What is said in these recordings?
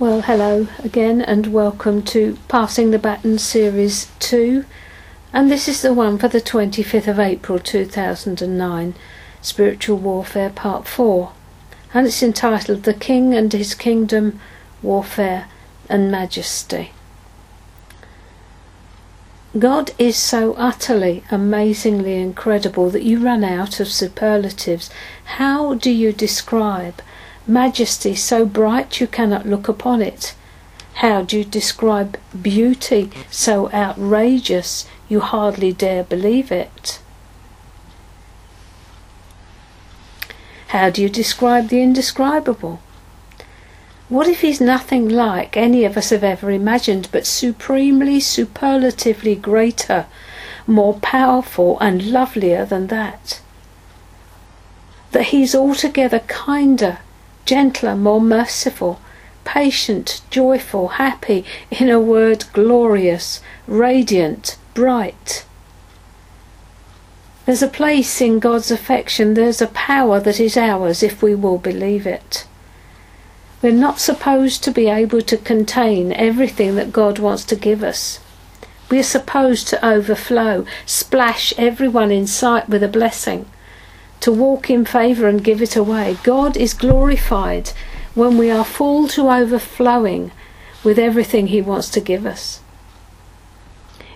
Well, hello again, and welcome to Passing the Baton Series 2. And this is the one for the 25th of April 2009, Spiritual Warfare Part 4. And it's entitled The King and His Kingdom, Warfare and Majesty. God is so utterly, amazingly incredible that you run out of superlatives. How do you describe majesty so bright you cannot look upon it? How do you describe beauty so outrageous you hardly dare believe it? How do you describe the indescribable? What if he's nothing like any of us have ever imagined, but supremely, superlatively greater, more powerful, and lovelier than that? That he's altogether kinder, gentler, more merciful, patient, joyful, happy, in a word, glorious, radiant, bright. There's a place in God's affection, there's a power that is ours if we will believe it. We're not supposed to be able to contain everything that God wants to give us. We are supposed to overflow, splash everyone in sight with a blessing to walk in favour and give it away. God is glorified when we are full to overflowing with everything He wants to give us.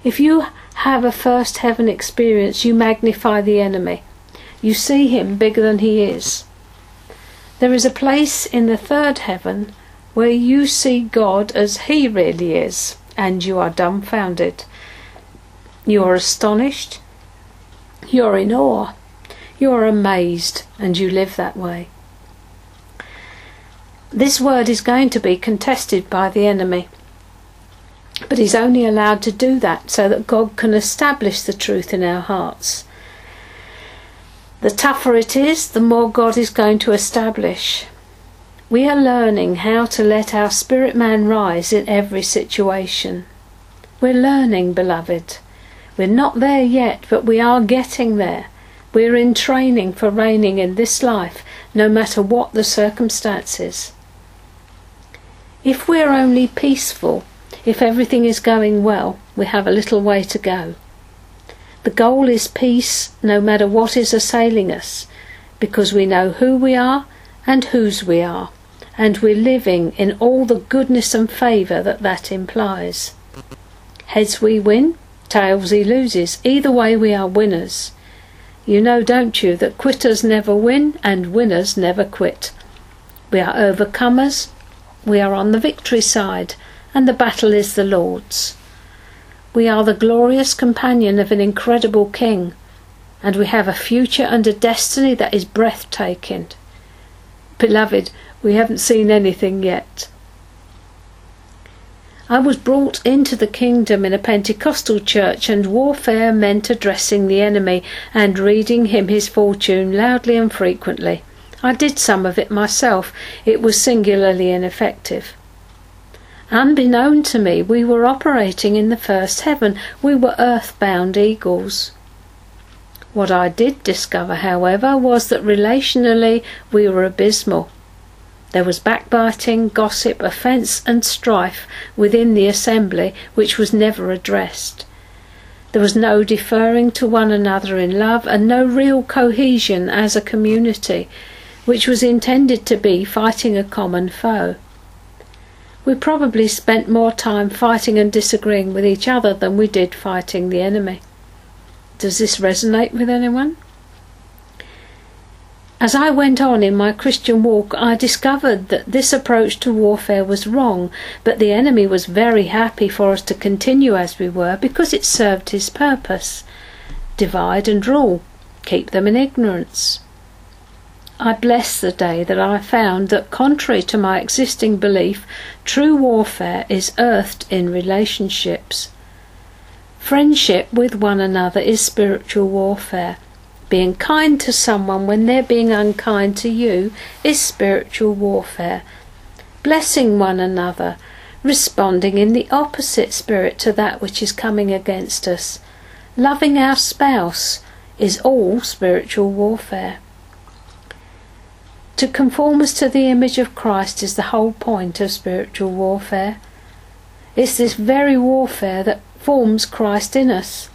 If you have a first heaven experience, you magnify the enemy. You see him bigger than he is. There is a place in the third heaven where you see God as he really is, and you are dumbfounded. You are astonished. You're in awe. You're amazed, and you live that way. This word is going to be contested by the enemy. But he's only allowed to do that so that God can establish the truth in our hearts. The tougher it is, the more God is going to establish. We are learning how to let our spirit man rise in every situation. We're learning, beloved. We're not there yet, but we are getting there. We're in training for reigning in this life, no matter what the circumstances. If we're only peaceful, if everything is going well, we have a little way to go. The goal is peace no matter what is assailing us, because we know who we are and whose we are, and we're living in all the goodness and favour that that implies. Heads we win, tails he loses. Either way, we are winners. You know, don't you, that quitters never win and winners never quit. We are overcomers. We are on the victory side and the battle is the Lord's. We are the glorious companion of an incredible King, and we have a future and a destiny that is breathtaking. Beloved, we haven't seen anything yet. I was brought into the kingdom in a Pentecostal church, and warfare meant addressing the enemy and reading him his fortune loudly and frequently. I did some of it myself. It was singularly ineffective. Unbeknown to me, we were operating in the first heaven. We were earthbound eagles. What I did discover, however, was that relationally we were abysmal. There was backbiting, gossip, offence, and strife within the assembly which was never addressed. There was no deferring to one another in love, and no real cohesion as a community, which was intended to be fighting a common foe. We probably spent more time fighting and disagreeing with each other than we did fighting the enemy. Does this resonate with anyone? As I went on in my Christian walk, I discovered that this approach to warfare was wrong, but the enemy was very happy for us to continue as we were because it served his purpose divide and rule, keep them in ignorance. I bless the day that I found that, contrary to my existing belief, true warfare is earthed in relationships. Friendship with one another is spiritual warfare. Being kind to someone when they're being unkind to you is spiritual warfare. Blessing one another, responding in the opposite spirit to that which is coming against us, loving our spouse is all spiritual warfare. To conform us to the image of Christ is the whole point of spiritual warfare. It's this very warfare that forms Christ in us.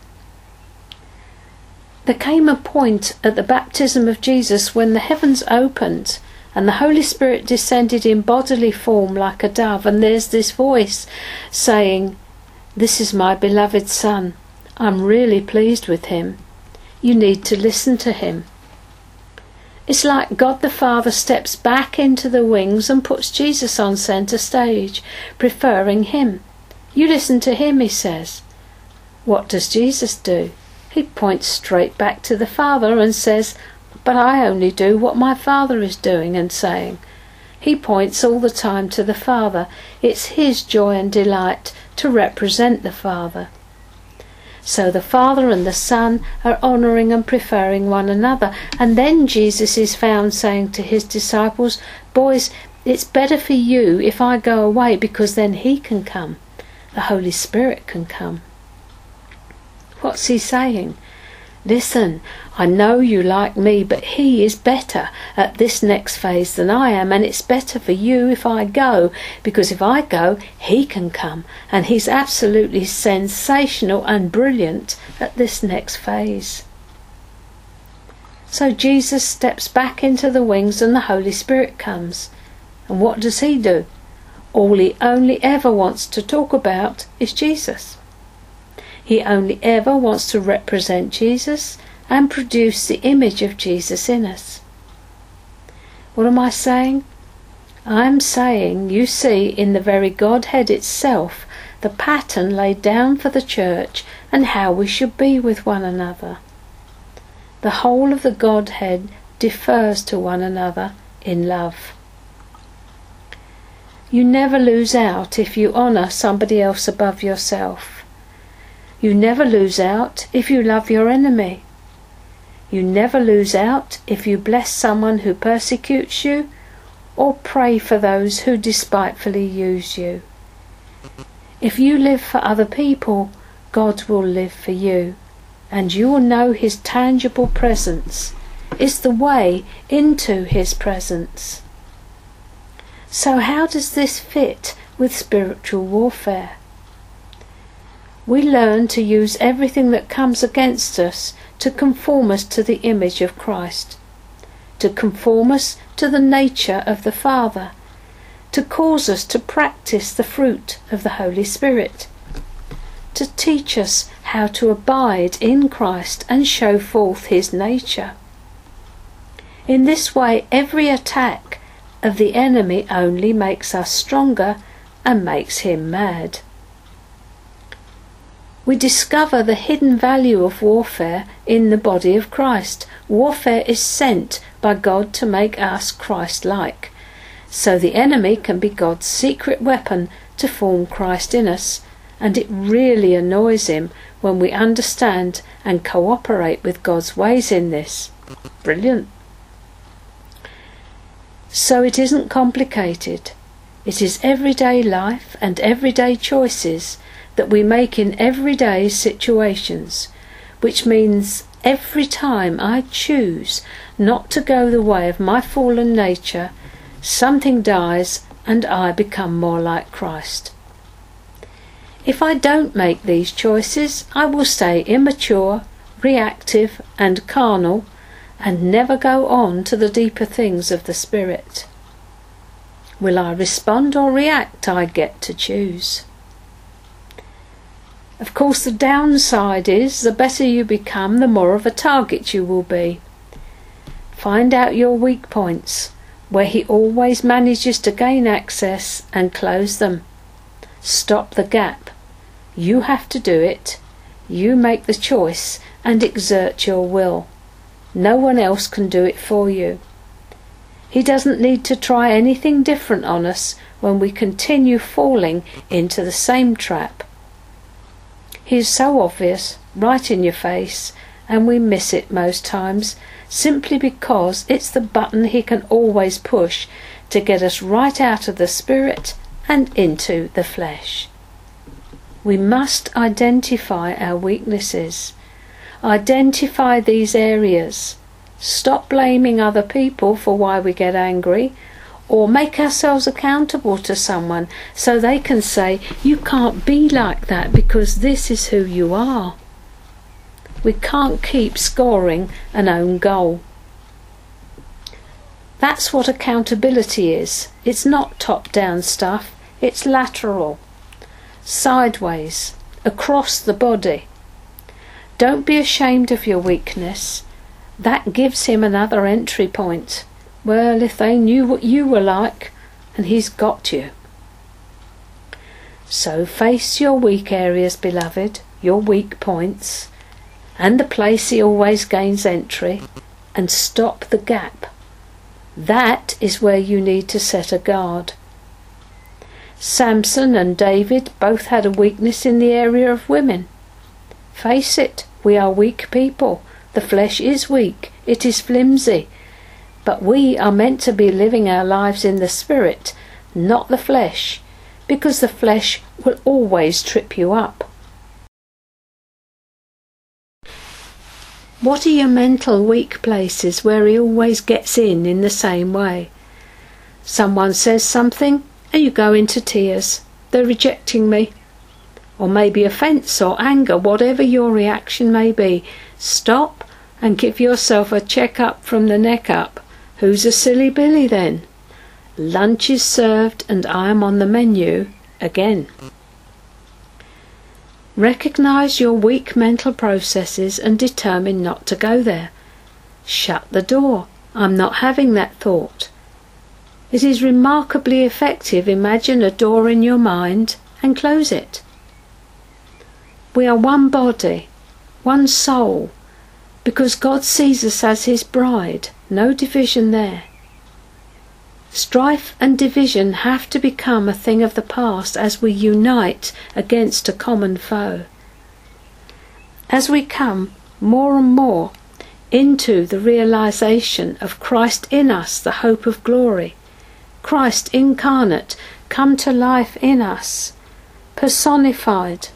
There came a point at the baptism of Jesus when the heavens opened and the Holy Spirit descended in bodily form like a dove, and there's this voice saying, This is my beloved Son. I'm really pleased with him. You need to listen to him. It's like God the Father steps back into the wings and puts Jesus on centre stage, preferring him. You listen to him, he says. What does Jesus do? He points straight back to the Father and says, but I only do what my Father is doing and saying. He points all the time to the Father. It's his joy and delight to represent the Father. So the Father and the Son are honouring and preferring one another. And then Jesus is found saying to his disciples, Boys, it's better for you if I go away because then he can come. The Holy Spirit can come. What's he saying? Listen, I know you like me, but he is better at this next phase than I am, and it's better for you if I go, because if I go, he can come, and he's absolutely sensational and brilliant at this next phase. So Jesus steps back into the wings and the Holy Spirit comes. And what does he do? All he only ever wants to talk about is Jesus. He only ever wants to represent Jesus and produce the image of Jesus in us. What am I saying? I'm saying you see in the very Godhead itself the pattern laid down for the church and how we should be with one another. The whole of the Godhead defers to one another in love. You never lose out if you honour somebody else above yourself. You never lose out if you love your enemy. You never lose out if you bless someone who persecutes you or pray for those who despitefully use you. If you live for other people, God will live for you, and you will know His tangible presence is the way into His presence. So, how does this fit with spiritual warfare? We learn to use everything that comes against us to conform us to the image of Christ, to conform us to the nature of the Father, to cause us to practice the fruit of the Holy Spirit, to teach us how to abide in Christ and show forth His nature. In this way, every attack of the enemy only makes us stronger and makes him mad we discover the hidden value of warfare in the body of Christ. Warfare is sent by God to make us Christ like. So the enemy can be God's secret weapon to form Christ in us, and it really annoys him when we understand and cooperate with God's ways in this. Brilliant. So it isn't complicated. It is everyday life and everyday choices that we make in everyday situations, which means every time I choose not to go the way of my fallen nature, something dies and I become more like Christ. If I don't make these choices, I will stay immature, reactive, and carnal, and never go on to the deeper things of the Spirit. Will I respond or react? I get to choose. Of course, the downside is the better you become, the more of a target you will be. Find out your weak points, where he always manages to gain access and close them. Stop the gap. You have to do it. You make the choice and exert your will. No one else can do it for you. He doesn't need to try anything different on us when we continue falling into the same trap. He's so obvious, right in your face, and we miss it most times simply because it's the button he can always push to get us right out of the spirit and into the flesh. We must identify our weaknesses, identify these areas, Stop blaming other people for why we get angry or make ourselves accountable to someone so they can say, You can't be like that because this is who you are. We can't keep scoring an own goal. That's what accountability is. It's not top down stuff, it's lateral, sideways, across the body. Don't be ashamed of your weakness. That gives him another entry point. Well, if they knew what you were like, and he's got you. So face your weak areas, beloved, your weak points, and the place he always gains entry, and stop the gap. That is where you need to set a guard. Samson and David both had a weakness in the area of women. Face it, we are weak people. The flesh is weak, it is flimsy, but we are meant to be living our lives in the spirit, not the flesh, because the flesh will always trip you up. What are your mental weak places where he always gets in in the same way? Someone says something and you go into tears. They're rejecting me. Or maybe offence or anger, whatever your reaction may be. Stop and give yourself a check up from the neck up. Who's a silly Billy then? Lunch is served and I am on the menu again. Recognize your weak mental processes and determine not to go there. Shut the door. I'm not having that thought. It is remarkably effective. Imagine a door in your mind and close it. We are one body, one soul, because God sees us as His bride. No division there. Strife and division have to become a thing of the past as we unite against a common foe. As we come more and more into the realization of Christ in us, the hope of glory, Christ incarnate, come to life in us, personified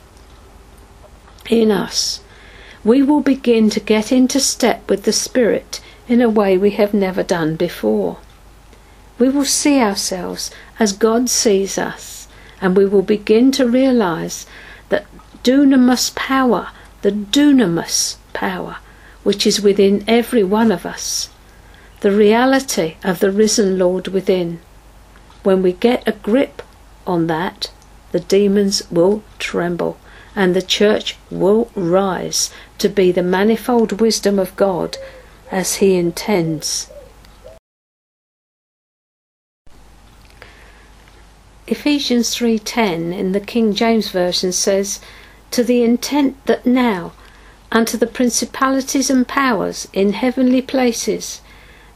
in us, we will begin to get into step with the Spirit in a way we have never done before. We will see ourselves as God sees us, and we will begin to realize that dunamis power, the dunamis power, which is within every one of us, the reality of the risen Lord within. When we get a grip on that, the demons will tremble and the church will rise to be the manifold wisdom of God as he intends. Ephesians 3:10 in the King James version says to the intent that now unto the principalities and powers in heavenly places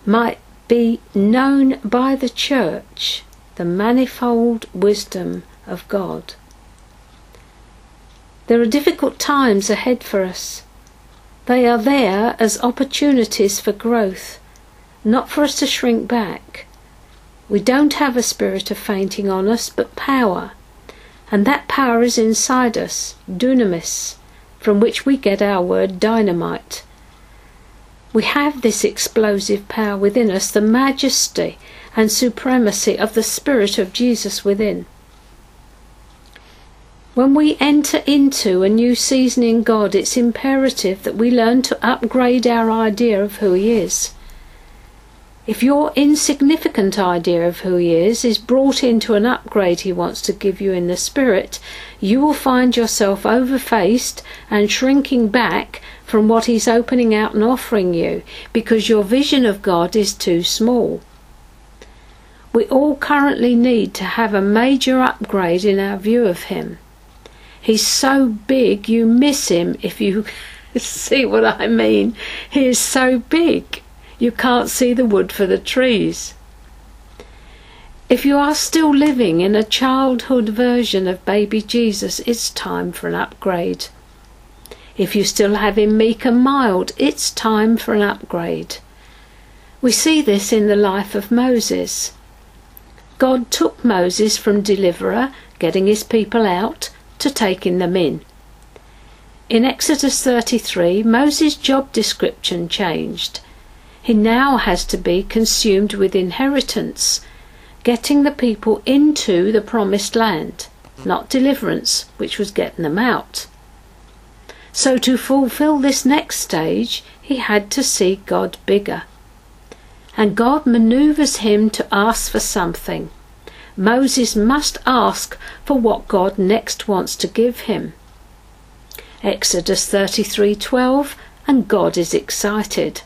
might be known by the church the manifold wisdom of God. There are difficult times ahead for us. They are there as opportunities for growth, not for us to shrink back. We don't have a spirit of fainting on us, but power. And that power is inside us, dunamis, from which we get our word dynamite. We have this explosive power within us, the majesty and supremacy of the Spirit of Jesus within. When we enter into a new season in God, it's imperative that we learn to upgrade our idea of who He is. If your insignificant idea of who He is is brought into an upgrade He wants to give you in the Spirit, you will find yourself overfaced and shrinking back from what He's opening out and offering you because your vision of God is too small. We all currently need to have a major upgrade in our view of Him. He's so big you miss him if you see what I mean. He is so big you can't see the wood for the trees. If you are still living in a childhood version of baby Jesus, it's time for an upgrade. If you still have him meek and mild, it's time for an upgrade. We see this in the life of Moses. God took Moses from deliverer, getting his people out, to taking them in. In Exodus 33, Moses' job description changed. He now has to be consumed with inheritance, getting the people into the promised land, not deliverance, which was getting them out. So to fulfill this next stage, he had to see God bigger. And God maneuvers him to ask for something. Moses must ask for what God next wants to give him. Exodus 33:12 and God is excited.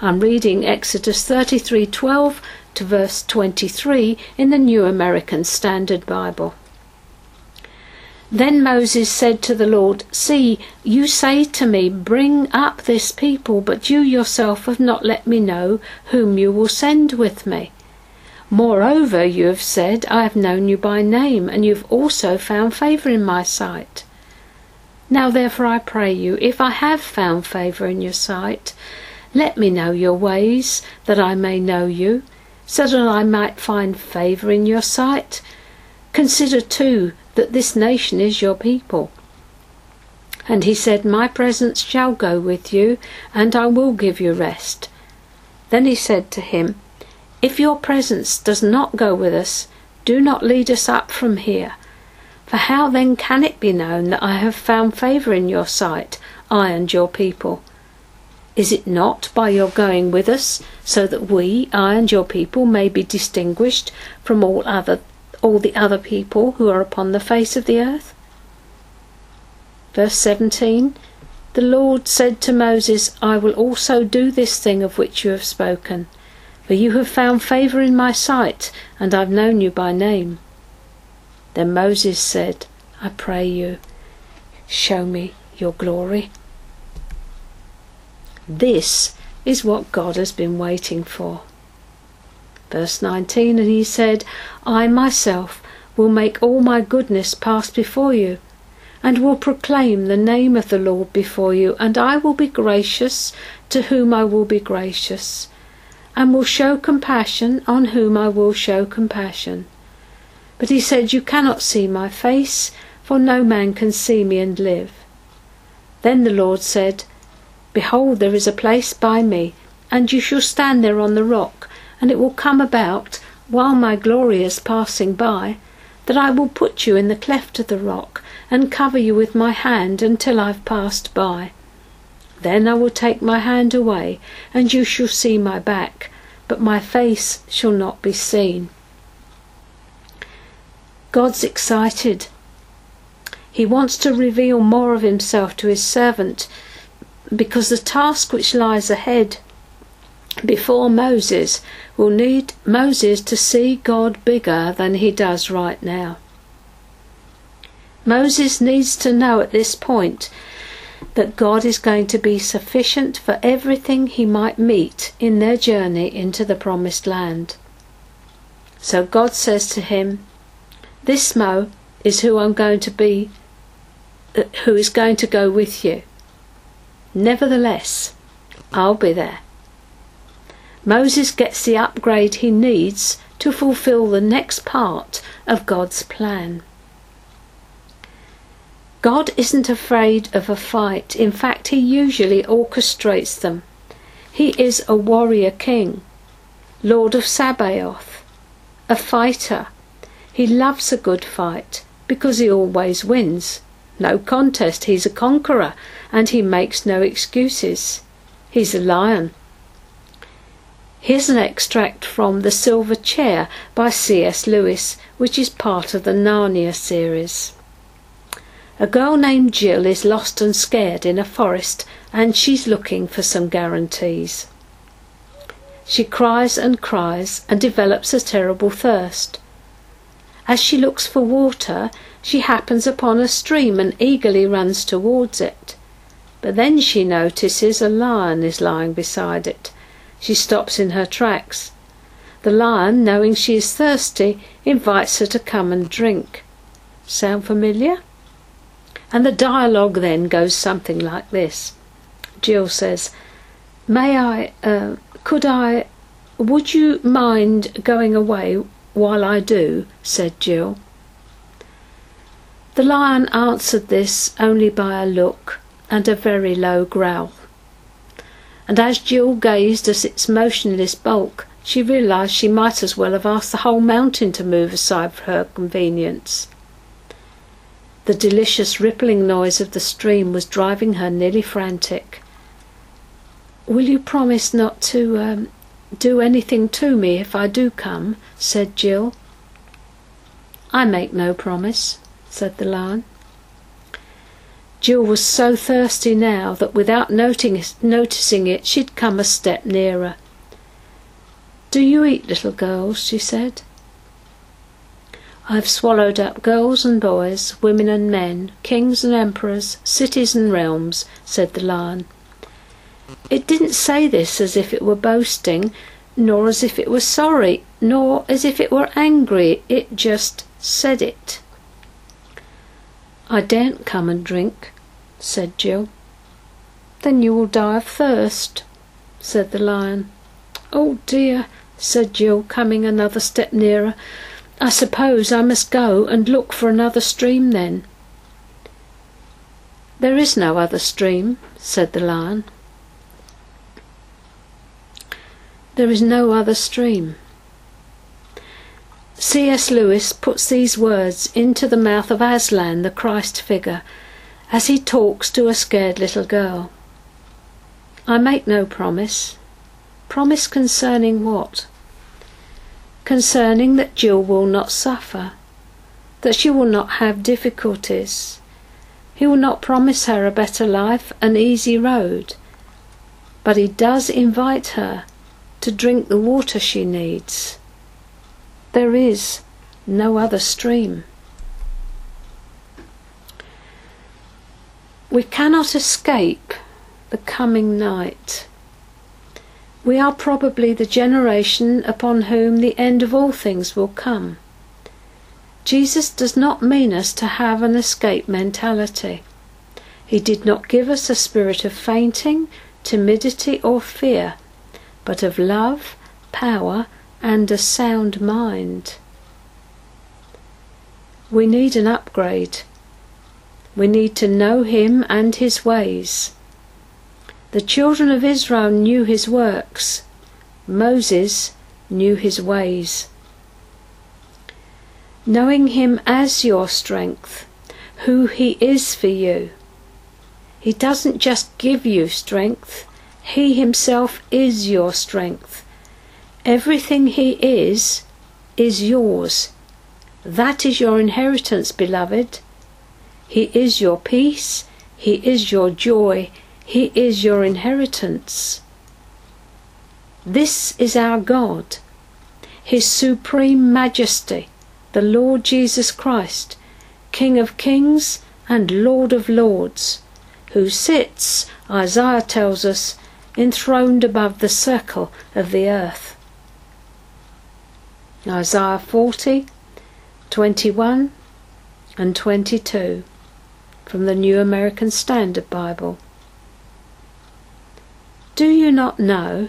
I'm reading Exodus 33:12 to verse 23 in the New American Standard Bible. Then Moses said to the Lord, See, you say to me, Bring up this people, but you yourself have not let me know whom you will send with me. Moreover, you have said, I have known you by name, and you have also found favour in my sight. Now therefore I pray you, if I have found favour in your sight, let me know your ways, that I may know you, so that I might find favour in your sight. Consider too that this nation is your people. And he said, My presence shall go with you, and I will give you rest. Then he said to him, If your presence does not go with us, do not lead us up from here. For how then can it be known that I have found favour in your sight, I and your people? Is it not by your going with us, so that we, I and your people, may be distinguished from all other all the other people who are upon the face of the earth? Verse 17 The Lord said to Moses, I will also do this thing of which you have spoken, for you have found favour in my sight, and I've known you by name. Then Moses said, I pray you, show me your glory. This is what God has been waiting for. Verse 19 And he said, I myself will make all my goodness pass before you, and will proclaim the name of the Lord before you, and I will be gracious to whom I will be gracious, and will show compassion on whom I will show compassion. But he said, You cannot see my face, for no man can see me and live. Then the Lord said, Behold, there is a place by me, and you shall stand there on the rock, and it will come about, while my glory is passing by, that I will put you in the cleft of the rock, and cover you with my hand until I've passed by. Then I will take my hand away, and you shall see my back, but my face shall not be seen. God's excited. He wants to reveal more of himself to his servant because the task which lies ahead before Moses will need Moses to see God bigger than he does right now. Moses needs to know at this point that God is going to be sufficient for everything he might meet in their journey into the promised land. So God says to him, this Mo is who I'm going to be, who is going to go with you. Nevertheless, I'll be there. Moses gets the upgrade he needs to fulfill the next part of God's plan. God isn't afraid of a fight. In fact, he usually orchestrates them. He is a warrior king, Lord of Sabaoth, a fighter, he loves a good fight because he always wins. No contest, he's a conqueror and he makes no excuses. He's a lion. Here's an extract from The Silver Chair by C.S. Lewis, which is part of the Narnia series. A girl named Jill is lost and scared in a forest and she's looking for some guarantees. She cries and cries and develops a terrible thirst. As she looks for water, she happens upon a stream and eagerly runs towards it. But then she notices a lion is lying beside it. She stops in her tracks. The lion, knowing she is thirsty, invites her to come and drink. Sound familiar? And the dialogue then goes something like this Jill says, May I, uh, could I, would you mind going away while I do, said Jill. The lion answered this only by a look and a very low growl. and as Jill gazed at its motionless bulk, she realised she might as well have asked the whole mountain to move aside for her convenience. The delicious rippling noise of the stream was driving her nearly frantic. Will you promise not to um, do anything to me if I do come? said Jill. I make no promise, said the lion. Jill was so thirsty now that without noticing it, she'd come a step nearer. Do you eat, little girls? she said. I've swallowed up girls and boys, women and men, kings and emperors, cities and realms, said the lion. It didn't say this as if it were boasting, nor as if it were sorry, nor as if it were angry. It just said it. I daren't come and drink, said Jill. Then you will die of thirst, said the lion. Oh dear, said Jill, coming another step nearer. I suppose I must go and look for another stream then. There is no other stream, said the lion. There is no other stream. C.S. Lewis puts these words into the mouth of Aslan, the Christ figure, as he talks to a scared little girl. I make no promise. Promise concerning what? Concerning that Jill will not suffer, that she will not have difficulties. He will not promise her a better life, an easy road, but he does invite her to drink the water she needs there is no other stream. We cannot escape the coming night. We are probably the generation upon whom the end of all things will come. Jesus does not mean us to have an escape mentality. He did not give us a spirit of fainting, timidity, or fear, but of love, power, and a sound mind. We need an upgrade. We need to know Him and His ways. The children of Israel knew His works. Moses knew His ways. Knowing Him as your strength, who He is for you. He doesn't just give you strength, He Himself is your strength. Everything He is, is yours. That is your inheritance, beloved. He is your peace. He is your joy. He is your inheritance. This is our God, His supreme majesty, the Lord Jesus Christ, King of kings and Lord of lords, who sits, Isaiah tells us, enthroned above the circle of the earth. Isaiah 40, 21 and 22 from the New American Standard Bible. Do you not know?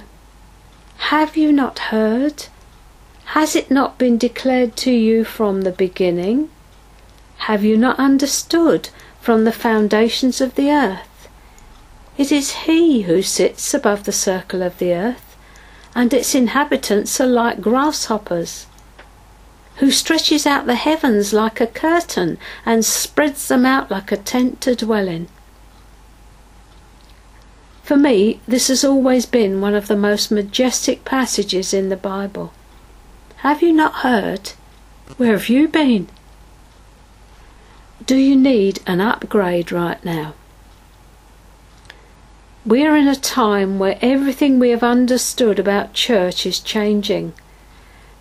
Have you not heard? Has it not been declared to you from the beginning? Have you not understood from the foundations of the earth? It is He who sits above the circle of the earth and its inhabitants are like grasshoppers, who stretches out the heavens like a curtain and spreads them out like a tent to dwell in. For me, this has always been one of the most majestic passages in the Bible. Have you not heard? Where have you been? Do you need an upgrade right now? We are in a time where everything we have understood about church is changing.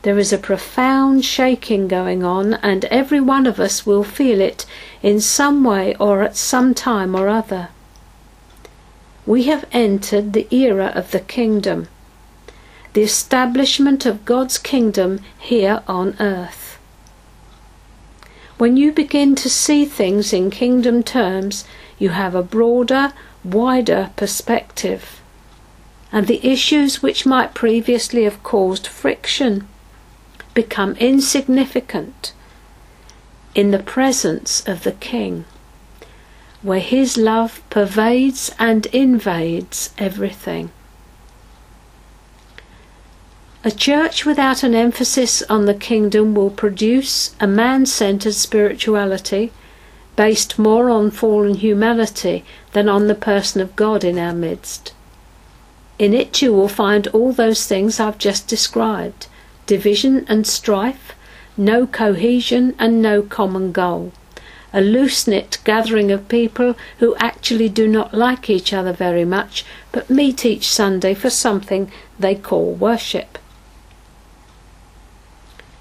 There is a profound shaking going on, and every one of us will feel it in some way or at some time or other. We have entered the era of the kingdom, the establishment of God's kingdom here on earth. When you begin to see things in kingdom terms, you have a broader, wider perspective, and the issues which might previously have caused friction become insignificant in the presence of the King, where his love pervades and invades everything. A church without an emphasis on the kingdom will produce a man centered spirituality based more on fallen humanity than on the person of God in our midst. In it you will find all those things I've just described division and strife, no cohesion and no common goal. A loose knit gathering of people who actually do not like each other very much but meet each Sunday for something they call worship.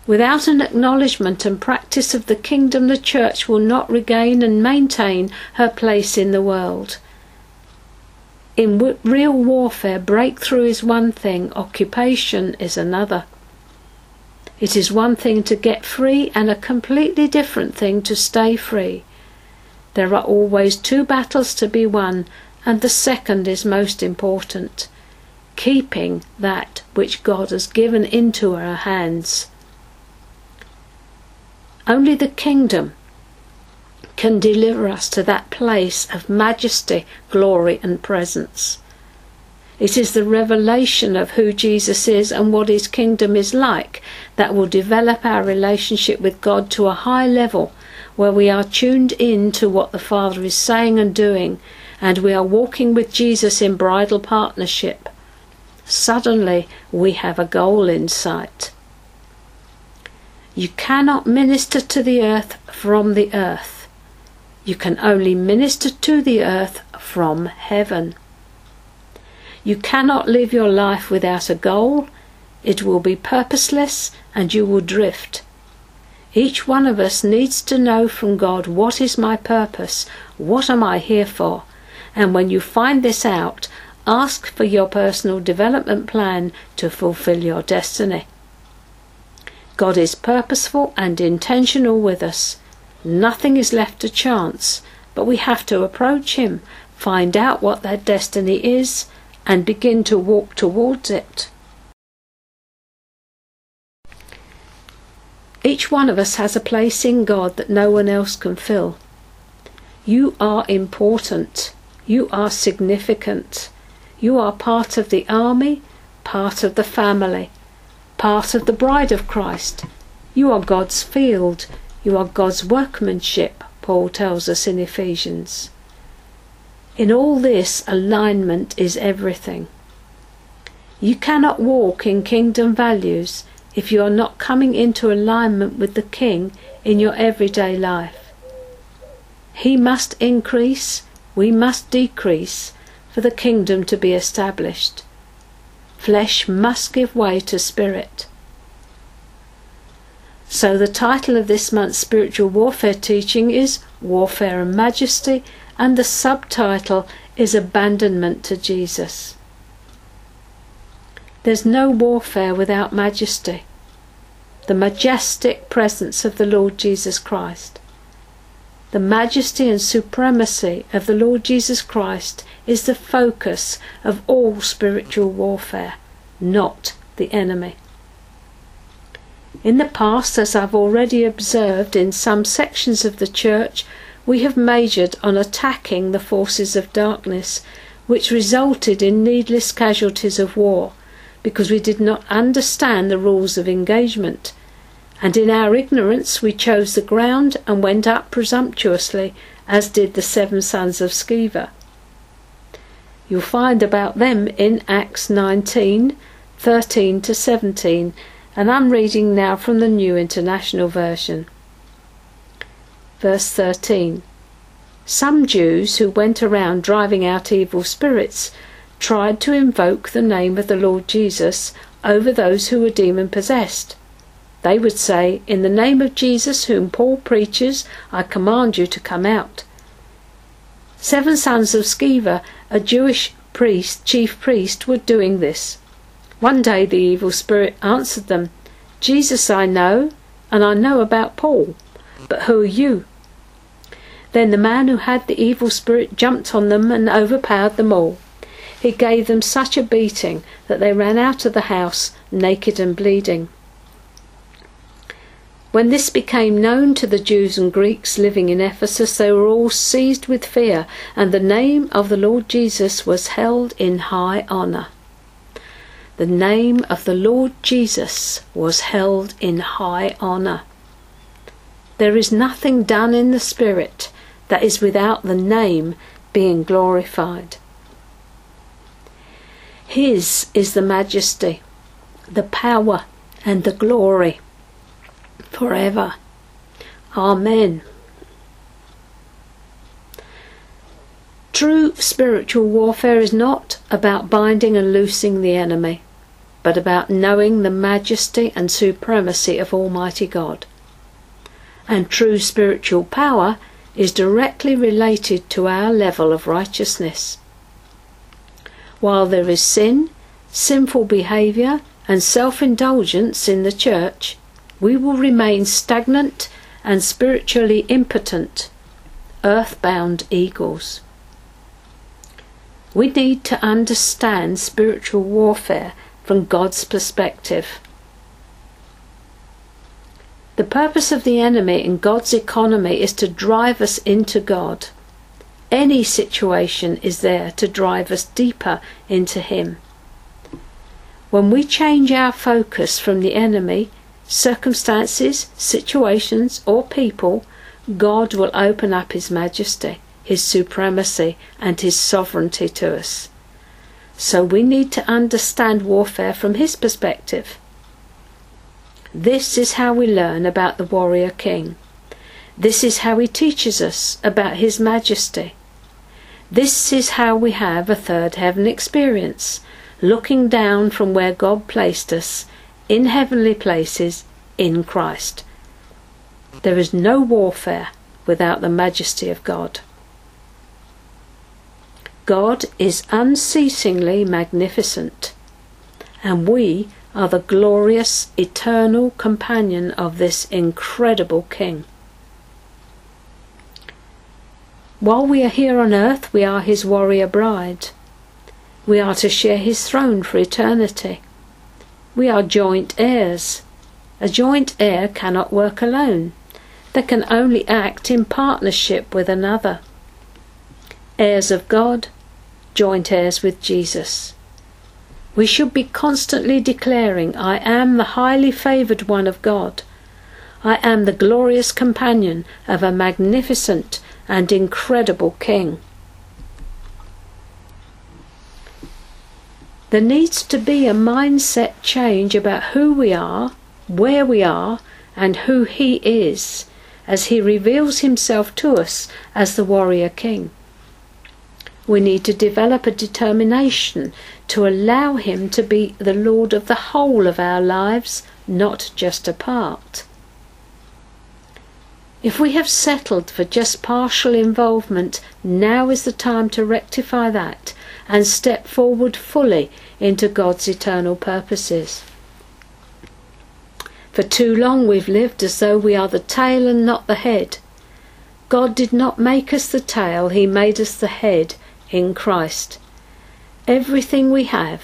Without an acknowledgement and practice of the kingdom, the church will not regain and maintain her place in the world. In real warfare, breakthrough is one thing, occupation is another. It is one thing to get free and a completely different thing to stay free. There are always two battles to be won, and the second is most important keeping that which God has given into our hands. Only the kingdom can deliver us to that place of majesty, glory, and presence. It is the revelation of who Jesus is and what his kingdom is like that will develop our relationship with God to a high level where we are tuned in to what the Father is saying and doing and we are walking with Jesus in bridal partnership. Suddenly we have a goal in sight. You cannot minister to the earth from the earth. You can only minister to the earth from heaven. You cannot live your life without a goal. It will be purposeless and you will drift. Each one of us needs to know from God what is my purpose? What am I here for? And when you find this out, ask for your personal development plan to fulfill your destiny. God is purposeful and intentional with us. Nothing is left to chance, but we have to approach Him, find out what that destiny is, and begin to walk towards it. Each one of us has a place in God that no one else can fill. You are important. You are significant. You are part of the army, part of the family part of the bride of Christ. You are God's field. You are God's workmanship, Paul tells us in Ephesians. In all this, alignment is everything. You cannot walk in kingdom values if you are not coming into alignment with the King in your everyday life. He must increase, we must decrease for the kingdom to be established. Flesh must give way to spirit. So, the title of this month's spiritual warfare teaching is Warfare and Majesty, and the subtitle is Abandonment to Jesus. There's no warfare without majesty, the majestic presence of the Lord Jesus Christ. The majesty and supremacy of the Lord Jesus Christ is the focus of all spiritual warfare, not the enemy. In the past, as I've already observed in some sections of the church, we have majored on attacking the forces of darkness, which resulted in needless casualties of war, because we did not understand the rules of engagement and in our ignorance we chose the ground and went up presumptuously, as did the seven sons of Sceva. You'll find about them in Acts 19, 13 to 17, and I'm reading now from the New International Version. Verse 13 Some Jews who went around driving out evil spirits tried to invoke the name of the Lord Jesus over those who were demon possessed they would say, In the name of Jesus, whom Paul preaches, I command you to come out. Seven sons of Sceva, a Jewish priest, chief priest, were doing this. One day the evil spirit answered them, Jesus I know, and I know about Paul, but who are you? Then the man who had the evil spirit jumped on them and overpowered them all. He gave them such a beating that they ran out of the house naked and bleeding. When this became known to the Jews and Greeks living in Ephesus, they were all seized with fear, and the name of the Lord Jesus was held in high honour. the name of the Lord Jesus was held in high honour. There is nothing done in the Spirit that is without the name being glorified. His is the majesty, the power, and the glory forever. Amen. True spiritual warfare is not about binding and loosing the enemy, but about knowing the majesty and supremacy of Almighty God. And true spiritual power is directly related to our level of righteousness. While there is sin, sinful behaviour, and self indulgence in the church, we will remain stagnant and spiritually impotent, earthbound eagles. We need to understand spiritual warfare from God's perspective. The purpose of the enemy in God's economy is to drive us into God. Any situation is there to drive us deeper into Him. When we change our focus from the enemy, circumstances, situations, or people, God will open up His majesty his supremacy and his sovereignty to us. So we need to understand warfare from his perspective. This is how we learn about the warrior king. This is how he teaches us about his majesty. This is how we have a third heaven experience, looking down from where God placed us in heavenly places in Christ. There is no warfare without the majesty of God. God is unceasingly magnificent, and we are the glorious eternal companion of this incredible King. While we are here on earth, we are his warrior bride. We are to share his throne for eternity. We are joint heirs. A joint heir cannot work alone. They can only act in partnership with another heirs of God, joint heirs with Jesus. We should be constantly declaring, I am the highly favoured one of God. I am the glorious companion of a magnificent and incredible King. There needs to be a mindset change about who we are, where we are, and who He is as He reveals Himself to us as the warrior King. We need to develop a determination to allow Him to be the Lord of the whole of our lives, not just a part. If we have settled for just partial involvement, now is the time to rectify that and step forward fully into God's eternal purposes. For too long we've lived as though we are the tail and not the head. God did not make us the tail, He made us the head in Christ. Everything we have,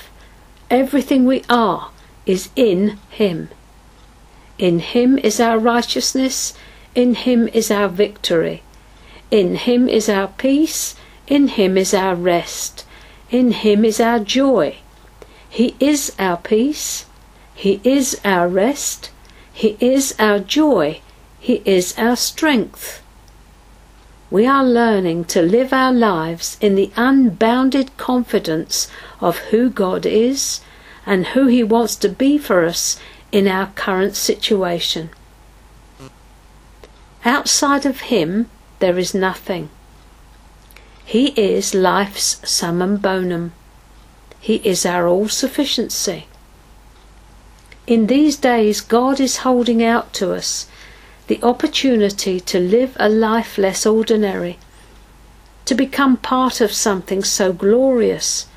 everything we are, is in Him. In Him is our righteousness, in Him is our victory. In Him is our peace, in Him is our rest, in Him is our joy. He is our peace, He is our rest, He is our joy, He is our strength we are learning to live our lives in the unbounded confidence of who God is and who He wants to be for us in our current situation. Outside of Him, there is nothing. He is life's summum bonum. He is our all sufficiency. In these days, God is holding out to us the opportunity to live a life less ordinary, to become part of something so glorious,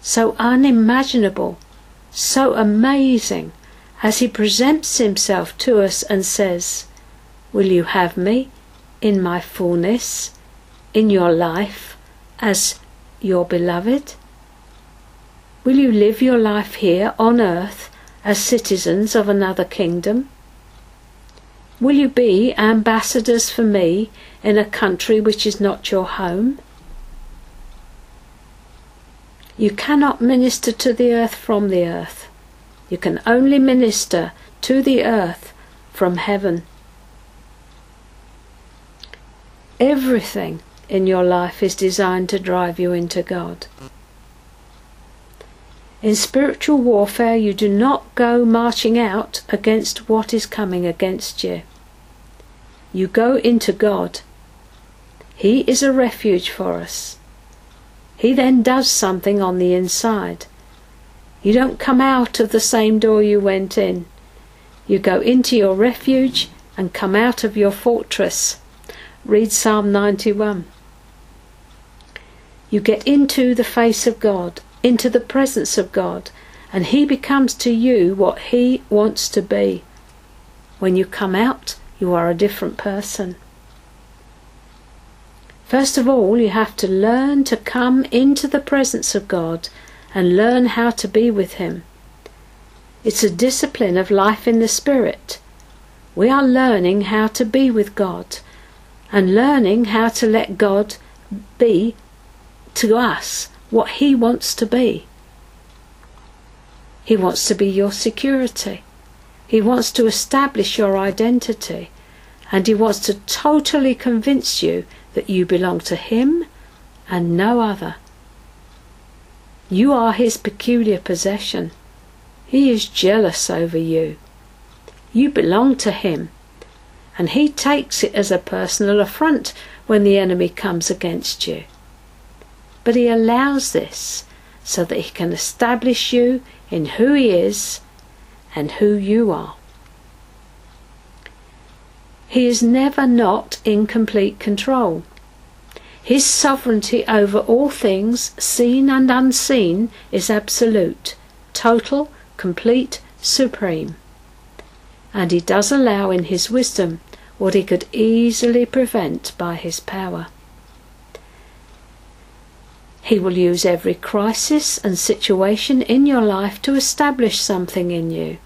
so unimaginable, so amazing, as He presents Himself to us and says, Will you have me in my fullness, in your life, as your beloved? Will you live your life here on earth as citizens of another kingdom? Will you be ambassadors for me in a country which is not your home? You cannot minister to the earth from the earth. You can only minister to the earth from heaven. Everything in your life is designed to drive you into God. In spiritual warfare, you do not go marching out against what is coming against you. You go into God. He is a refuge for us. He then does something on the inside. You don't come out of the same door you went in. You go into your refuge and come out of your fortress. Read Psalm 91. You get into the face of God into the presence of God, and He becomes to you what He wants to be. When you come out, you are a different person. First of all, you have to learn to come into the presence of God and learn how to be with Him. It's a discipline of life in the Spirit. We are learning how to be with God and learning how to let God be to us what He wants to be. He wants to be your security. He wants to establish your identity. And He wants to totally convince you that you belong to Him and no other. You are His peculiar possession. He is jealous over you. You belong to Him. And He takes it as a personal affront when the enemy comes against you. But he allows this so that he can establish you in who he is and who you are. He is never not in complete control. His sovereignty over all things, seen and unseen, is absolute, total, complete, supreme. And he does allow in his wisdom what he could easily prevent by his power. He will use every crisis and situation in your life to establish something in you.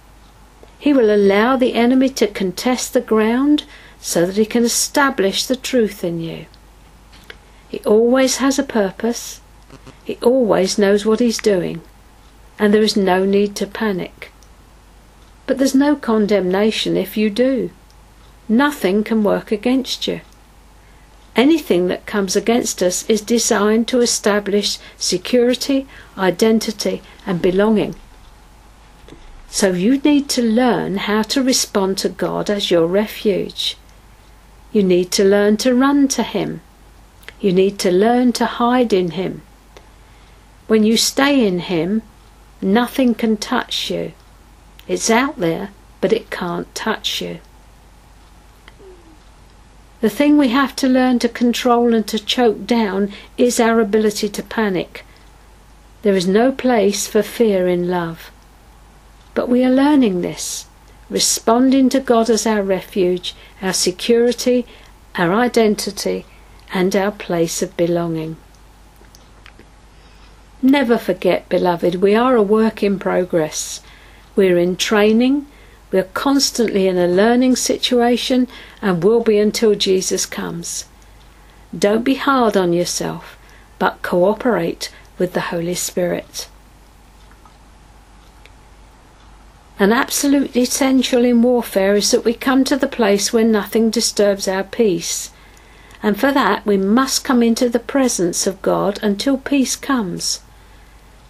He will allow the enemy to contest the ground so that he can establish the truth in you. He always has a purpose. He always knows what he's doing. And there is no need to panic. But there's no condemnation if you do. Nothing can work against you. Anything that comes against us is designed to establish security, identity, and belonging. So you need to learn how to respond to God as your refuge. You need to learn to run to Him. You need to learn to hide in Him. When you stay in Him, nothing can touch you. It's out there, but it can't touch you. The thing we have to learn to control and to choke down is our ability to panic. There is no place for fear in love. But we are learning this, responding to God as our refuge, our security, our identity, and our place of belonging. Never forget, beloved, we are a work in progress. We're in training, we're constantly in a learning situation and will be until Jesus comes. Don't be hard on yourself, but cooperate with the Holy Spirit. An absolute essential in warfare is that we come to the place where nothing disturbs our peace. And for that, we must come into the presence of God until peace comes.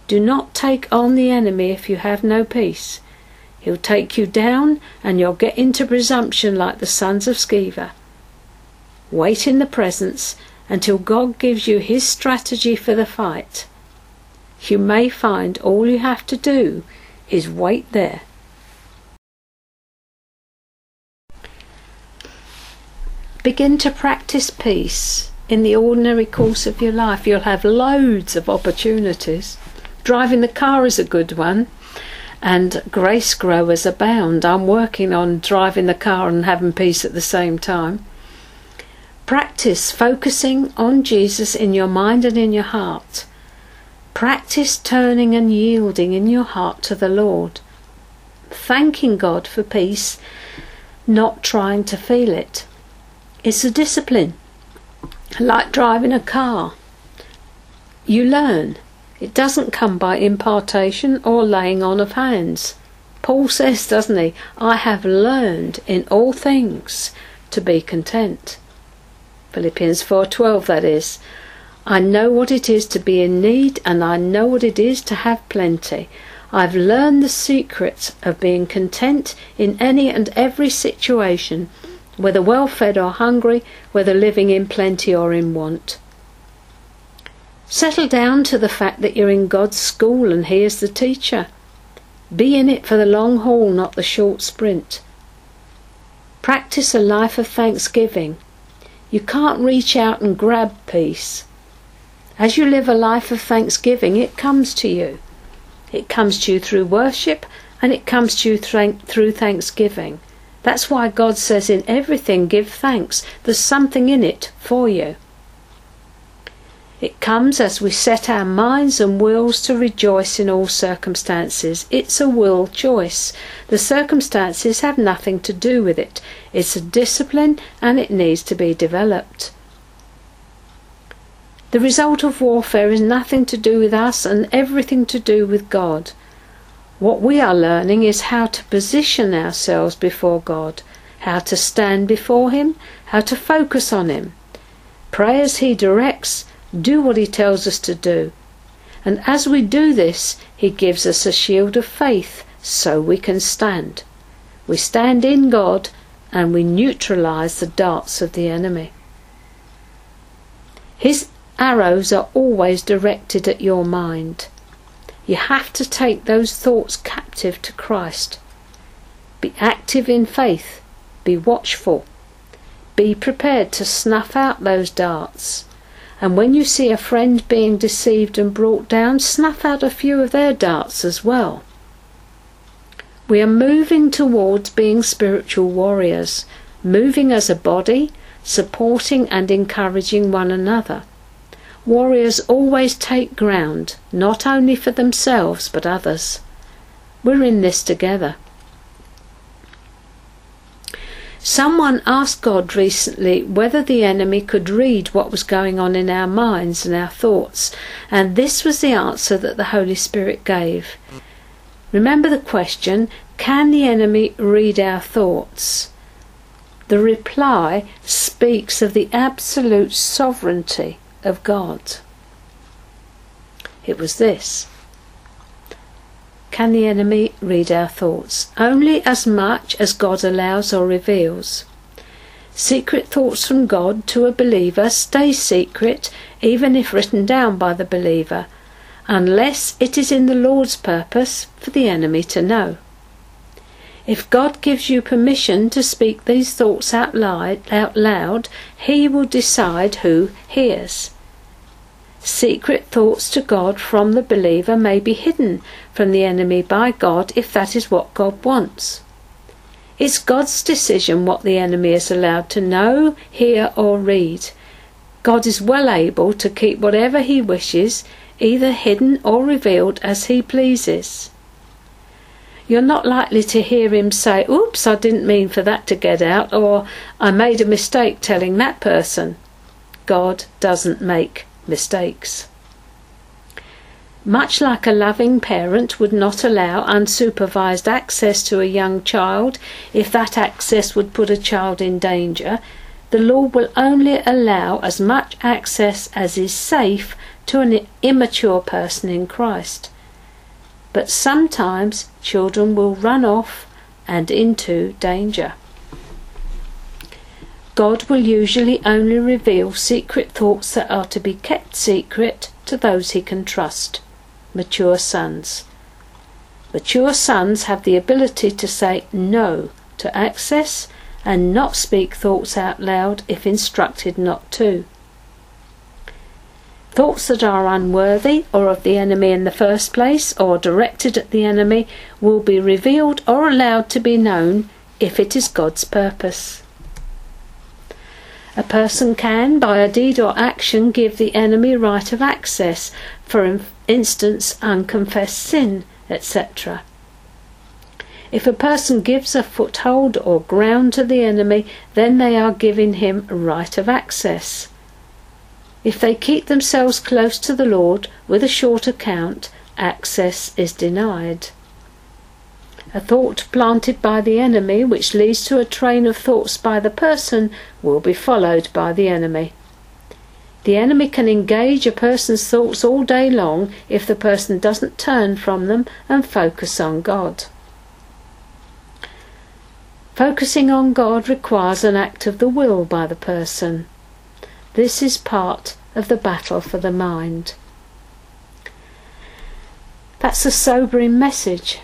Do not take on the enemy if you have no peace. He'll take you down and you'll get into presumption like the sons of Sceva. Wait in the presence until God gives you his strategy for the fight. You may find all you have to do is wait there. Begin to practice peace in the ordinary course of your life. You'll have loads of opportunities. Driving the car is a good one and grace growers abound. I'm working on driving the car and having peace at the same time. Practice focusing on Jesus in your mind and in your heart. Practice turning and yielding in your heart to the Lord. Thanking God for peace, not trying to feel it. It's a discipline, like driving a car. You learn It doesn't come by impartation or laying on of hands. Paul says, doesn't he, I have learned in all things to be content. Philippians 4:12 that is. I know what it is to be in need and I know what it is to have plenty. I've learned the secret of being content in any and every situation, whether well fed or hungry, whether living in plenty or in want. Settle down to the fact that you're in God's school and He is the teacher. Be in it for the long haul, not the short sprint. Practice a life of thanksgiving. You can't reach out and grab peace. As you live a life of thanksgiving, it comes to you. It comes to you through worship and it comes to you through thanksgiving. That's why God says in everything give thanks. There's something in it for you. It comes as we set our minds and wills to rejoice in all circumstances. It's a will choice. The circumstances have nothing to do with it. It's a discipline and it needs to be developed. The result of warfare is nothing to do with us and everything to do with God. What we are learning is how to position ourselves before God, how to stand before Him, how to focus on Him. Pray as He directs, do what He tells us to do. And as we do this, He gives us a shield of faith so we can stand. We stand in God and we neutralize the darts of the enemy. His arrows are always directed at your mind. You have to take those thoughts captive to Christ. Be active in faith. Be watchful. Be prepared to snuff out those darts. And when you see a friend being deceived and brought down, snuff out a few of their darts as well. We are moving towards being spiritual warriors, moving as a body, supporting and encouraging one another. Warriors always take ground, not only for themselves but others. We're in this together. Someone asked God recently whether the enemy could read what was going on in our minds and our thoughts, and this was the answer that the Holy Spirit gave. Remember the question Can the enemy read our thoughts? The reply speaks of the absolute sovereignty of God. It was this. Can the enemy read our thoughts? Only as much as God allows or reveals. Secret thoughts from God to a believer stay secret even if written down by the believer, unless it is in the Lord's purpose for the enemy to know. If God gives you permission to speak these thoughts out loud, out loud, He will decide who hears. Secret thoughts to God from the believer may be hidden from the enemy by God if that is what God wants. It's God's decision what the enemy is allowed to know, hear, or read. God is well able to keep whatever he wishes, either hidden or revealed as he pleases you're not likely to hear him say, Oops, I didn't mean for that to get out, or I made a mistake telling that person. God doesn't make mistakes. Much like a loving parent would not allow unsupervised access to a young child if that access would put a child in danger, the Lord will only allow as much access as is safe to an immature person in Christ but sometimes children will run off and into danger. God will usually only reveal secret thoughts that are to be kept secret to those he can trust, mature sons. Mature sons have the ability to say no to access and not speak thoughts out loud if instructed not to. Thoughts that are unworthy or of the enemy in the first place or directed at the enemy will be revealed or allowed to be known if it is God's purpose. A person can, by a deed or action, give the enemy right of access, for instance, unconfessed sin, etc. If a person gives a foothold or ground to the enemy, then they are giving him right of access. If they keep themselves close to the Lord with a short account, access is denied. A thought planted by the enemy, which leads to a train of thoughts by the person, will be followed by the enemy. The enemy can engage a person's thoughts all day long if the person doesn't turn from them and focus on God. Focusing on God requires an act of the will by the person. This is part of the battle for the mind. That's a sobering message.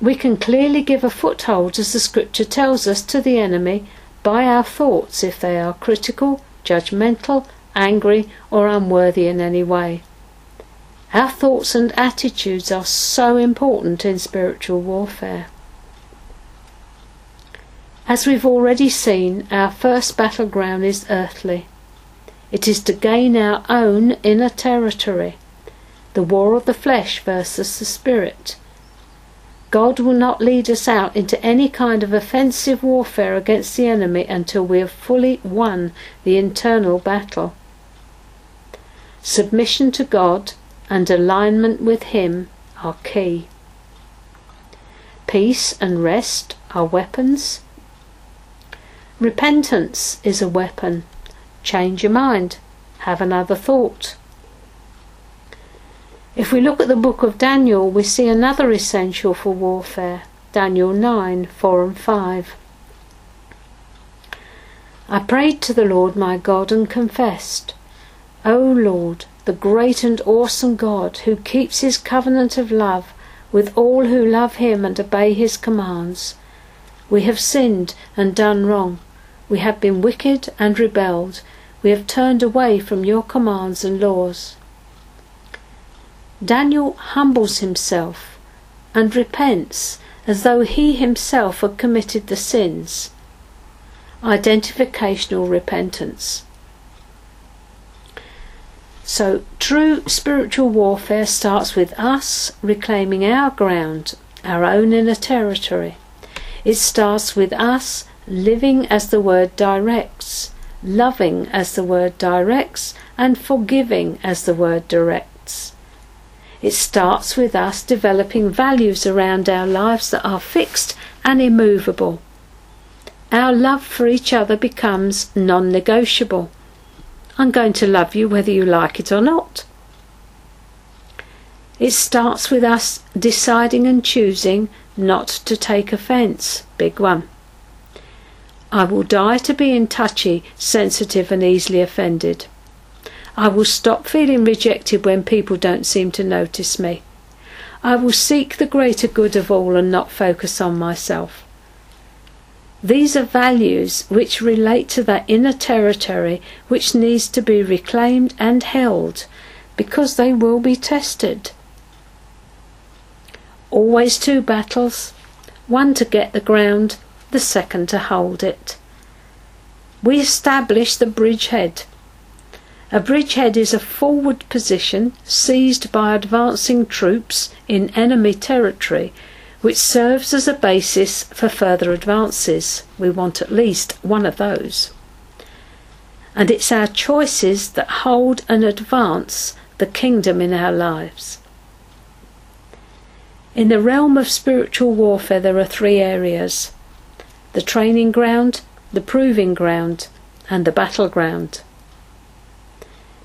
We can clearly give a foothold, as the scripture tells us, to the enemy by our thoughts if they are critical, judgmental, angry, or unworthy in any way. Our thoughts and attitudes are so important in spiritual warfare. As we've already seen, our first battleground is earthly. It is to gain our own inner territory, the war of the flesh versus the spirit. God will not lead us out into any kind of offensive warfare against the enemy until we have fully won the internal battle. Submission to God and alignment with Him are key. Peace and rest are weapons. Repentance is a weapon. Change your mind. Have another thought. If we look at the book of Daniel, we see another essential for warfare. Daniel 9 4 and 5. I prayed to the Lord my God and confessed, O Lord, the great and awesome God, who keeps his covenant of love with all who love him and obey his commands, we have sinned and done wrong. We have been wicked and rebelled. We have turned away from your commands and laws. Daniel humbles himself and repents as though he himself had committed the sins. Identificational repentance. So, true spiritual warfare starts with us reclaiming our ground, our own inner territory. It starts with us living as the word directs, loving as the word directs, and forgiving as the word directs. It starts with us developing values around our lives that are fixed and immovable. Our love for each other becomes non negotiable. I'm going to love you whether you like it or not. It starts with us deciding and choosing not to take offence. Big one. I will die to being touchy, sensitive, and easily offended. I will stop feeling rejected when people don't seem to notice me. I will seek the greater good of all and not focus on myself. These are values which relate to that inner territory which needs to be reclaimed and held because they will be tested. Always two battles, one to get the ground, the second to hold it. We establish the bridgehead. A bridgehead is a forward position seized by advancing troops in enemy territory which serves as a basis for further advances. We want at least one of those. And it's our choices that hold and advance the kingdom in our lives. In the realm of spiritual warfare, there are three areas the training ground, the proving ground, and the battleground.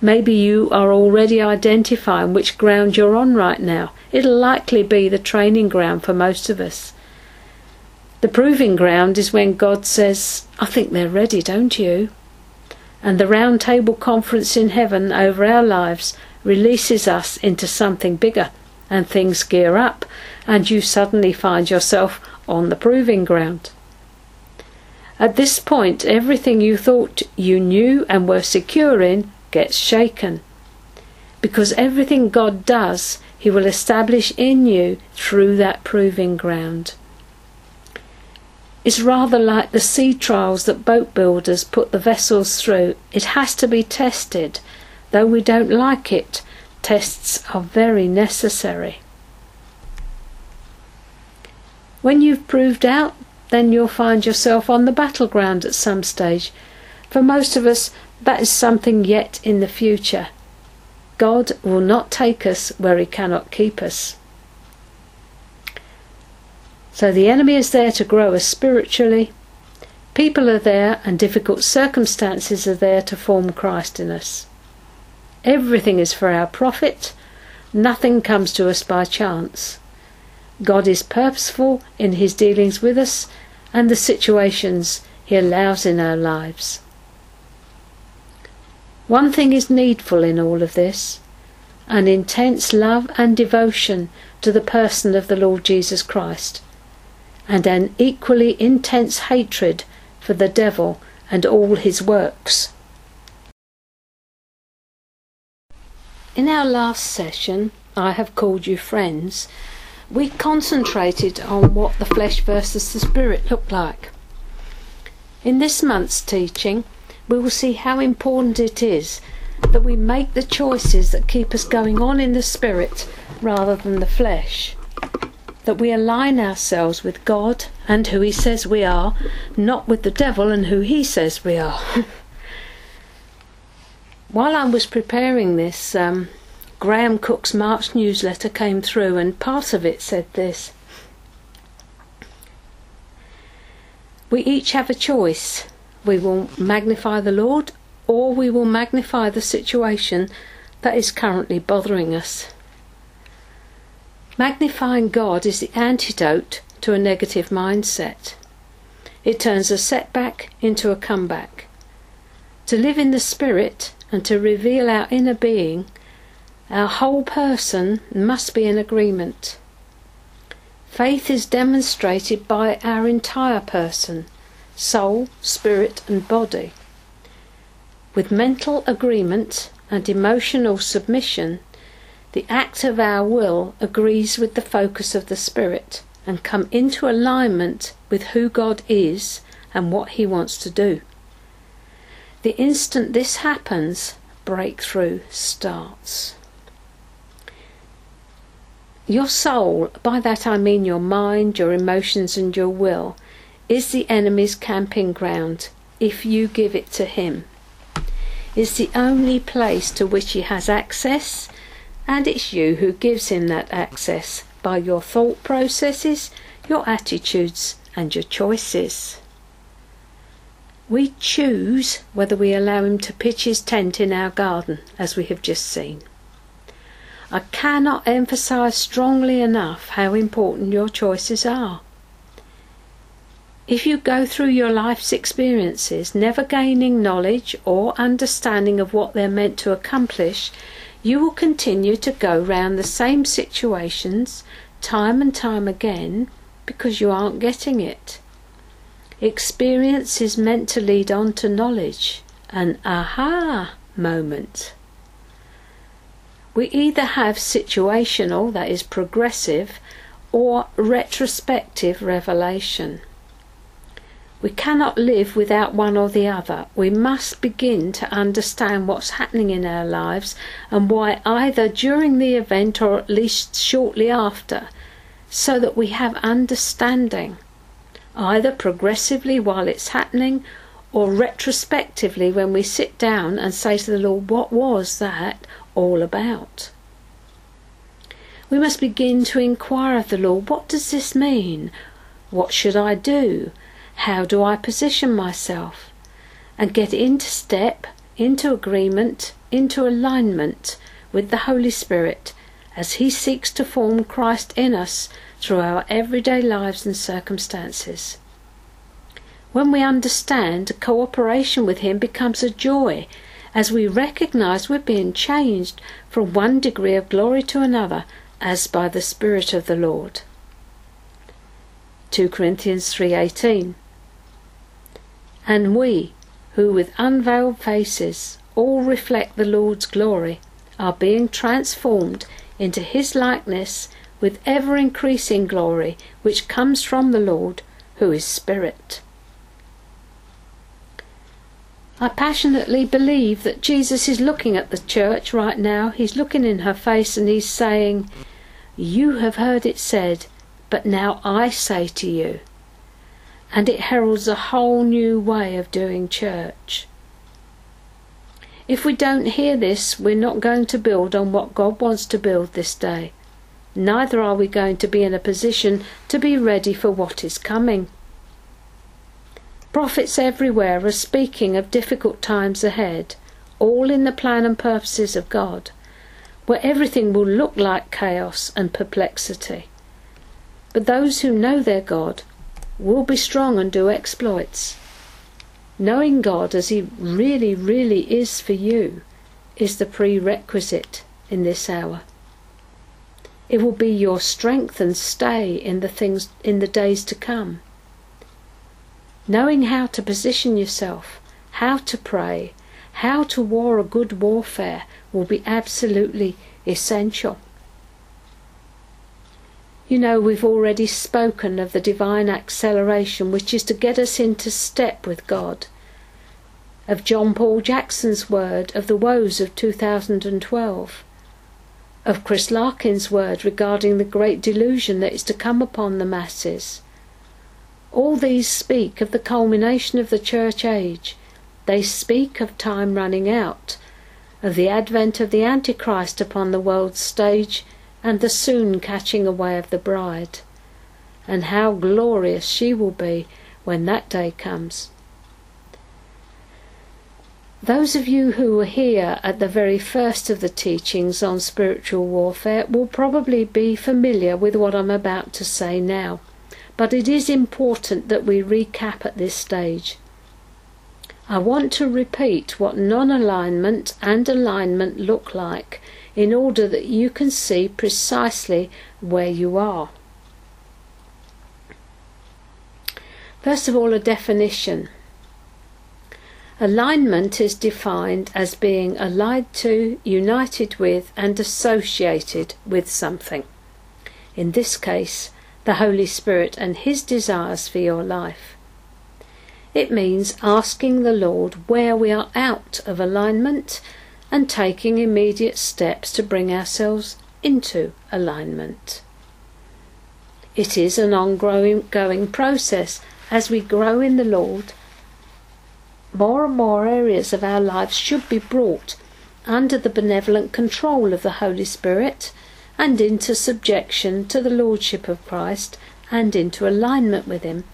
Maybe you are already identifying which ground you're on right now. It'll likely be the training ground for most of us. The proving ground is when God says, I think they're ready, don't you? And the round table conference in heaven over our lives releases us into something bigger, and things gear up, and you suddenly find yourself on the proving ground. At this point, everything you thought you knew and were secure in gets shaken. Because everything God does, He will establish in you through that proving ground. It's rather like the sea trials that boat builders put the vessels through. It has to be tested. Though we don't like it, tests are very necessary. When you've proved out, then you'll find yourself on the battleground at some stage. For most of us, That is something yet in the future. God will not take us where He cannot keep us. So the enemy is there to grow us spiritually. People are there, and difficult circumstances are there to form Christ in us. Everything is for our profit. Nothing comes to us by chance. God is purposeful in his dealings with us and the situations he allows in our lives. One thing is needful in all of this an intense love and devotion to the person of the Lord Jesus Christ, and an equally intense hatred for the devil and all his works. In our last session, I have called you friends, we concentrated on what the flesh versus the spirit looked like. In this month's teaching, we will see how important it is that we make the choices that keep us going on in the spirit rather than the flesh. That we align ourselves with God and who He says we are, not with the devil and who He says we are. While I was preparing this, um, Graham Cooke's March newsletter came through, and part of it said this We each have a choice. We will magnify the Lord, or we will magnify the situation that is currently bothering us. Magnifying God is the antidote to a negative mindset. It turns a setback into a comeback. To live in the Spirit and to reveal our inner being, our whole person must be in agreement. Faith is demonstrated by our entire person soul, spirit, and body. With mental agreement and emotional submission, the act of our will agrees with the focus of the spirit and come into alignment with who God is and what he wants to do. The instant this happens, breakthrough starts. Your soul, by that I mean your mind, your emotions, and your will, is the enemy's camping ground if you give it to him. It's the only place to which he has access, and it's you who gives him that access by your thought processes, your attitudes, and your choices. We choose whether we allow him to pitch his tent in our garden, as we have just seen. I cannot emphasize strongly enough how important your choices are. If you go through your life's experiences never gaining knowledge or understanding of what they're meant to accomplish, you will continue to go round the same situations time and time again because you aren't getting it. Experience is meant to lead on to knowledge, an aha moment. We either have situational, that is progressive, or retrospective revelation. We cannot live without one or the other. We must begin to understand what's happening in our lives and why either during the event or at least shortly after, so that we have understanding either progressively while it's happening or retrospectively when we sit down and say to the Lord, What was that all about? We must begin to inquire of the Lord, What does this mean? What should I do? How do I position myself? And get into step, into agreement, into alignment with the Holy Spirit as He seeks to form Christ in us through our everyday lives and circumstances. When we understand, cooperation with Him becomes a joy as we recognize we're being changed from one degree of glory to another as by the Spirit of the Lord. 2 Corinthians 3:18 And we who with unveiled faces all reflect the Lord's glory are being transformed into his likeness with ever increasing glory, which comes from the Lord, who is Spirit. I passionately believe that Jesus is looking at the church right now. He's looking in her face and he's saying, You have heard it said, but now I say to you. And it heralds a whole new way of doing church. If we don't hear this, we're not going to build on what God wants to build this day. Neither are we going to be in a position to be ready for what is coming. Prophets everywhere are speaking of difficult times ahead, all in the plan and purposes of God, where everything will look like chaos and perplexity. But those who know their God will be strong and do exploits. Knowing God as He really, really is for you is the prerequisite in this hour. It will be your strength and stay in the things in the days to come. Knowing how to position yourself, how to pray, how to war a good warfare will be absolutely essential. You know, we've already spoken of the divine acceleration which is to get us into step with God, of John Paul Jackson's word of the woes of 2012, of Chris Larkin's word regarding the great delusion that is to come upon the masses. All these speak of the culmination of the church age. They speak of time running out, of the advent of the Antichrist upon the world's stage and the soon catching away of the bride. And how glorious she will be when that day comes. Those of you who were here at the very first of the teachings on spiritual warfare will probably be familiar with what I'm about to say now, but it is important that we recap at this stage. I want to repeat what non alignment and alignment look like in order that you can see precisely where you are. First of all, a definition. Alignment is defined as being allied to, united with, and associated with something. In this case, the Holy Spirit and His desires for your life. It means asking the Lord where we are out of alignment and taking immediate steps to bring ourselves into alignment. It is an ongoing going process as we grow in the Lord. More and more areas of our lives should be brought under the benevolent control of the Holy Spirit and into subjection to the Lordship of Christ and into alignment with Him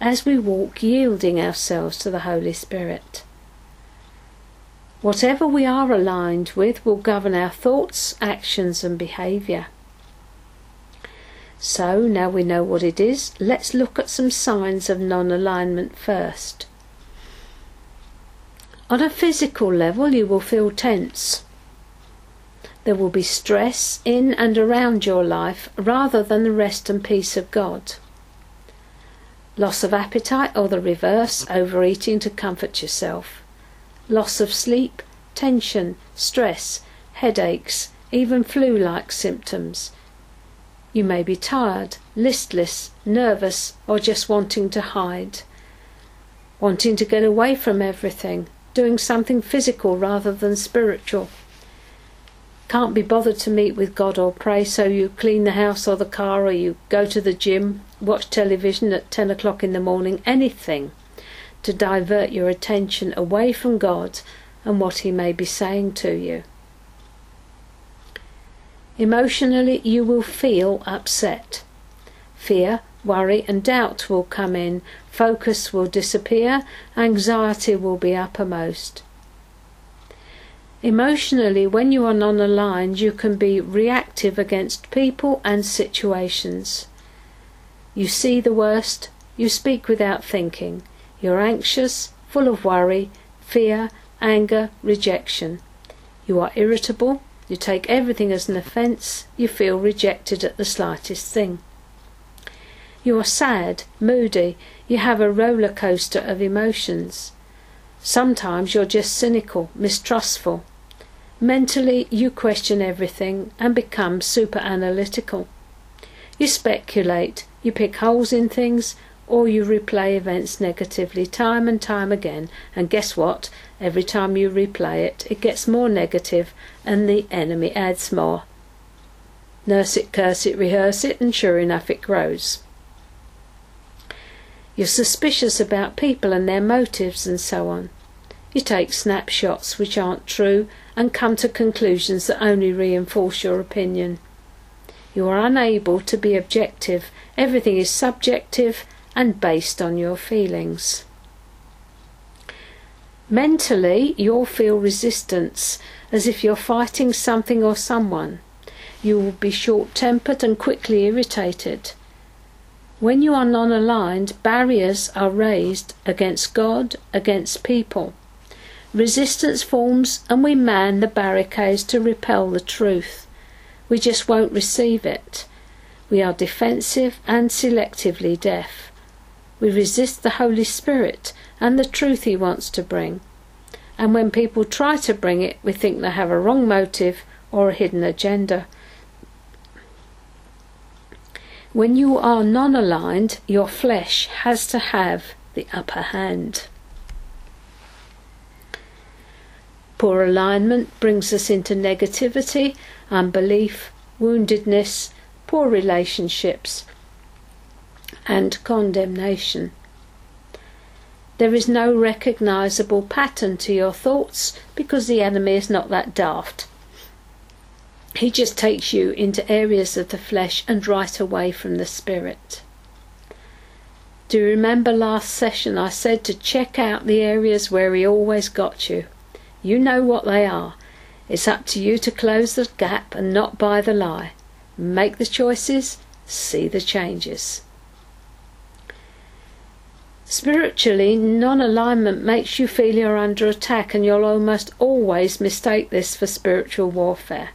as we walk yielding ourselves to the Holy Spirit. Whatever we are aligned with will govern our thoughts, actions, and behaviour. So now we know what it is, let's look at some signs of non alignment first. On a physical level, you will feel tense. There will be stress in and around your life rather than the rest and peace of God. Loss of appetite or the reverse, overeating to comfort yourself loss of sleep, tension, stress, headaches, even flu like symptoms. You may be tired, listless, nervous, or just wanting to hide. Wanting to get away from everything, doing something physical rather than spiritual. Can't be bothered to meet with God or pray, so you clean the house or the car, or you go to the gym, watch television at 10 o'clock in the morning, anything to divert your attention away from God and what He may be saying to you. Emotionally, you will feel upset. Fear, worry, and doubt will come in, focus will disappear, anxiety will be uppermost. Emotionally, when you are non aligned, you can be reactive against people and situations. You see the worst, you speak without thinking, you're anxious, full of worry, fear, anger, rejection. You are irritable, you take everything as an offence, you feel rejected at the slightest thing. You are sad, moody, you have a roller coaster of emotions. Sometimes you're just cynical, mistrustful. Mentally, you question everything and become super analytical. You speculate, you pick holes in things, or you replay events negatively time and time again, and guess what? Every time you replay it, it gets more negative, and the enemy adds more. Nurse it, curse it, rehearse it, and sure enough, it grows. You're suspicious about people and their motives and so on. You take snapshots which aren't true and come to conclusions that only reinforce your opinion. You are unable to be objective. Everything is subjective and based on your feelings. Mentally, you'll feel resistance, as if you're fighting something or someone. You will be short tempered and quickly irritated. When you are non aligned, barriers are raised against God, against people. Resistance forms, and we man the barricades to repel the truth. We just won't receive it. We are defensive and selectively deaf. We resist the Holy Spirit and the truth He wants to bring. And when people try to bring it, we think they have a wrong motive or a hidden agenda. When you are non aligned, your flesh has to have the upper hand. Poor alignment brings us into negativity, unbelief, woundedness, poor relationships, and condemnation. There is no recognizable pattern to your thoughts because the enemy is not that daft. He just takes you into areas of the flesh and right away from the spirit. Do you remember last session I said to check out the areas where he always got you? You know what they are. It's up to you to close the gap and not buy the lie. Make the choices, see the changes. Spiritually, non alignment makes you feel you're under attack, and you'll almost always mistake this for spiritual warfare.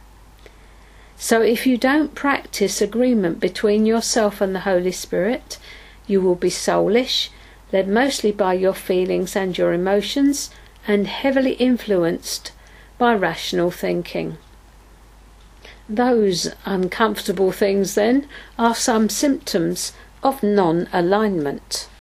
So, if you don't practice agreement between yourself and the Holy Spirit, you will be soulish, led mostly by your feelings and your emotions, and heavily influenced by rational thinking. Those uncomfortable things, then, are some symptoms of non alignment.